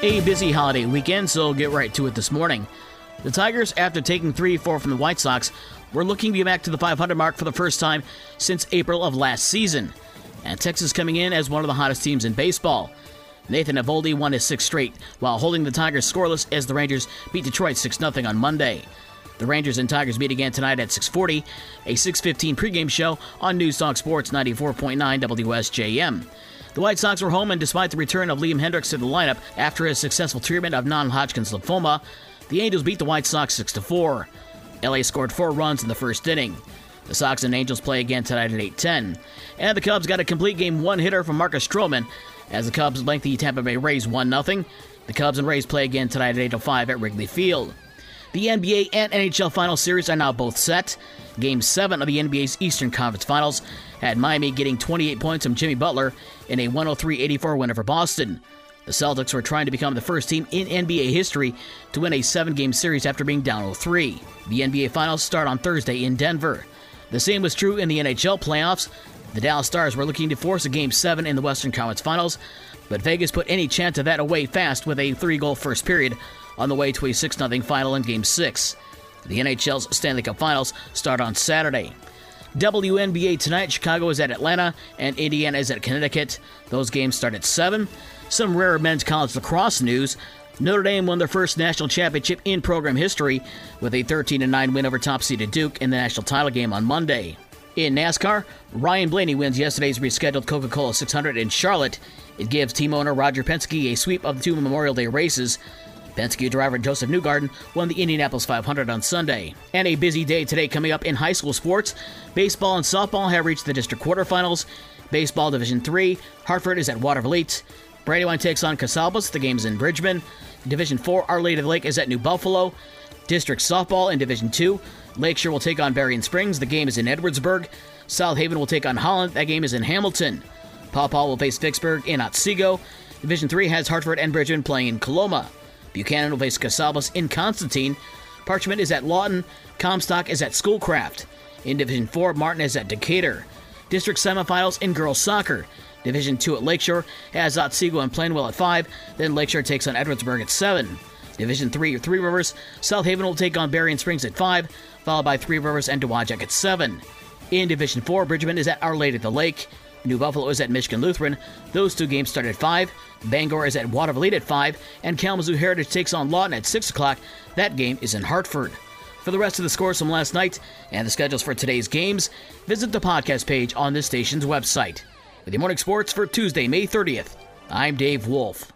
A busy holiday weekend, so get right to it this morning. The Tigers, after taking 3 4 from the White Sox, were looking to be back to the 500 mark for the first time since April of last season. And Texas coming in as one of the hottest teams in baseball. Nathan Eovaldi won his sixth straight, while holding the Tigers scoreless as the Rangers beat Detroit 6 0 on Monday. The Rangers and Tigers meet again tonight at 6:40, a 6:15 pregame show on News Talk Sports 94.9 WSJM. The White Sox were home, and despite the return of Liam Hendriks to the lineup after his successful treatment of non-Hodgkin's lymphoma, the Angels beat the White Sox 6-4. LA scored four runs in the first inning. The Sox and Angels play again tonight at 8:10, and the Cubs got a complete game one hitter from Marcus Stroman as the Cubs lengthy Tampa Bay Rays 1 0. The Cubs and Rays play again tonight at 8:05 at Wrigley Field. The NBA and NHL Final Series are now both set. Game 7 of the NBA's Eastern Conference Finals had Miami getting 28 points from Jimmy Butler in a 103 84 win over Boston. The Celtics were trying to become the first team in NBA history to win a seven game series after being down 3. The NBA Finals start on Thursday in Denver. The same was true in the NHL playoffs. The Dallas Stars were looking to force a Game 7 in the Western Conference Finals, but Vegas put any chance of that away fast with a three goal first period on the way to a 6 0 final in Game 6. The NHL's Stanley Cup Finals start on Saturday. WNBA tonight, Chicago is at Atlanta and Indiana is at Connecticut. Those games start at 7. Some rare men's college lacrosse news. Notre Dame won their first national championship in program history with a 13 9 win over top seeded Duke in the national title game on Monday. In NASCAR, Ryan Blaney wins yesterday's rescheduled Coca Cola 600 in Charlotte. It gives team owner Roger Penske a sweep of the two Memorial Day races. Penske driver Josef Newgarden won the Indianapolis 500 on Sunday. And a busy day today coming up in high school sports. Baseball and softball have reached the district quarterfinals. Baseball Division 3, Hartford is at Watervliet. Brandywine takes on Cassopolis. The game is in Bridgman. Division 4, Our Lady of the Lake is at New Buffalo. District softball in Division 2, Lakeshore will take on Berrien Springs. The game is in Edwardsburg. South Haven will take on Holland. That game is in Hamilton. Paw Paw will face Vicksburg in Otsego. Division 3 has Hartford and Bridgman playing in Coloma. Buchanan will face Cassopolis in Constantine. Parchment is at Lawton. Comstock is at Schoolcraft. In Division 4, Martin is at Decatur. District semifinals in girls soccer. Division 2 at Lakeshore has Otsego and Plainwell at 5. Then Lakeshore takes on Edwardsburg at 7. Division 3 or Three Rivers. South Haven will take on Berrien Springs at 5, followed by Three Rivers and Dowagiac at 7. In Division 4, Bridgman is at Our Lady of the Lake. New Buffalo is at Michigan Lutheran. Those two games start at 5. Bangor is at Watervliet at 5. And Kalamazoo Heritage takes on Lawton at 6 o'clock. That game is in Hartford. For the rest of the scores from last night and the schedules for today's games, visit the podcast page on this station's website. With the morning sports for Tuesday, May 30th, I'm Dave Wolf.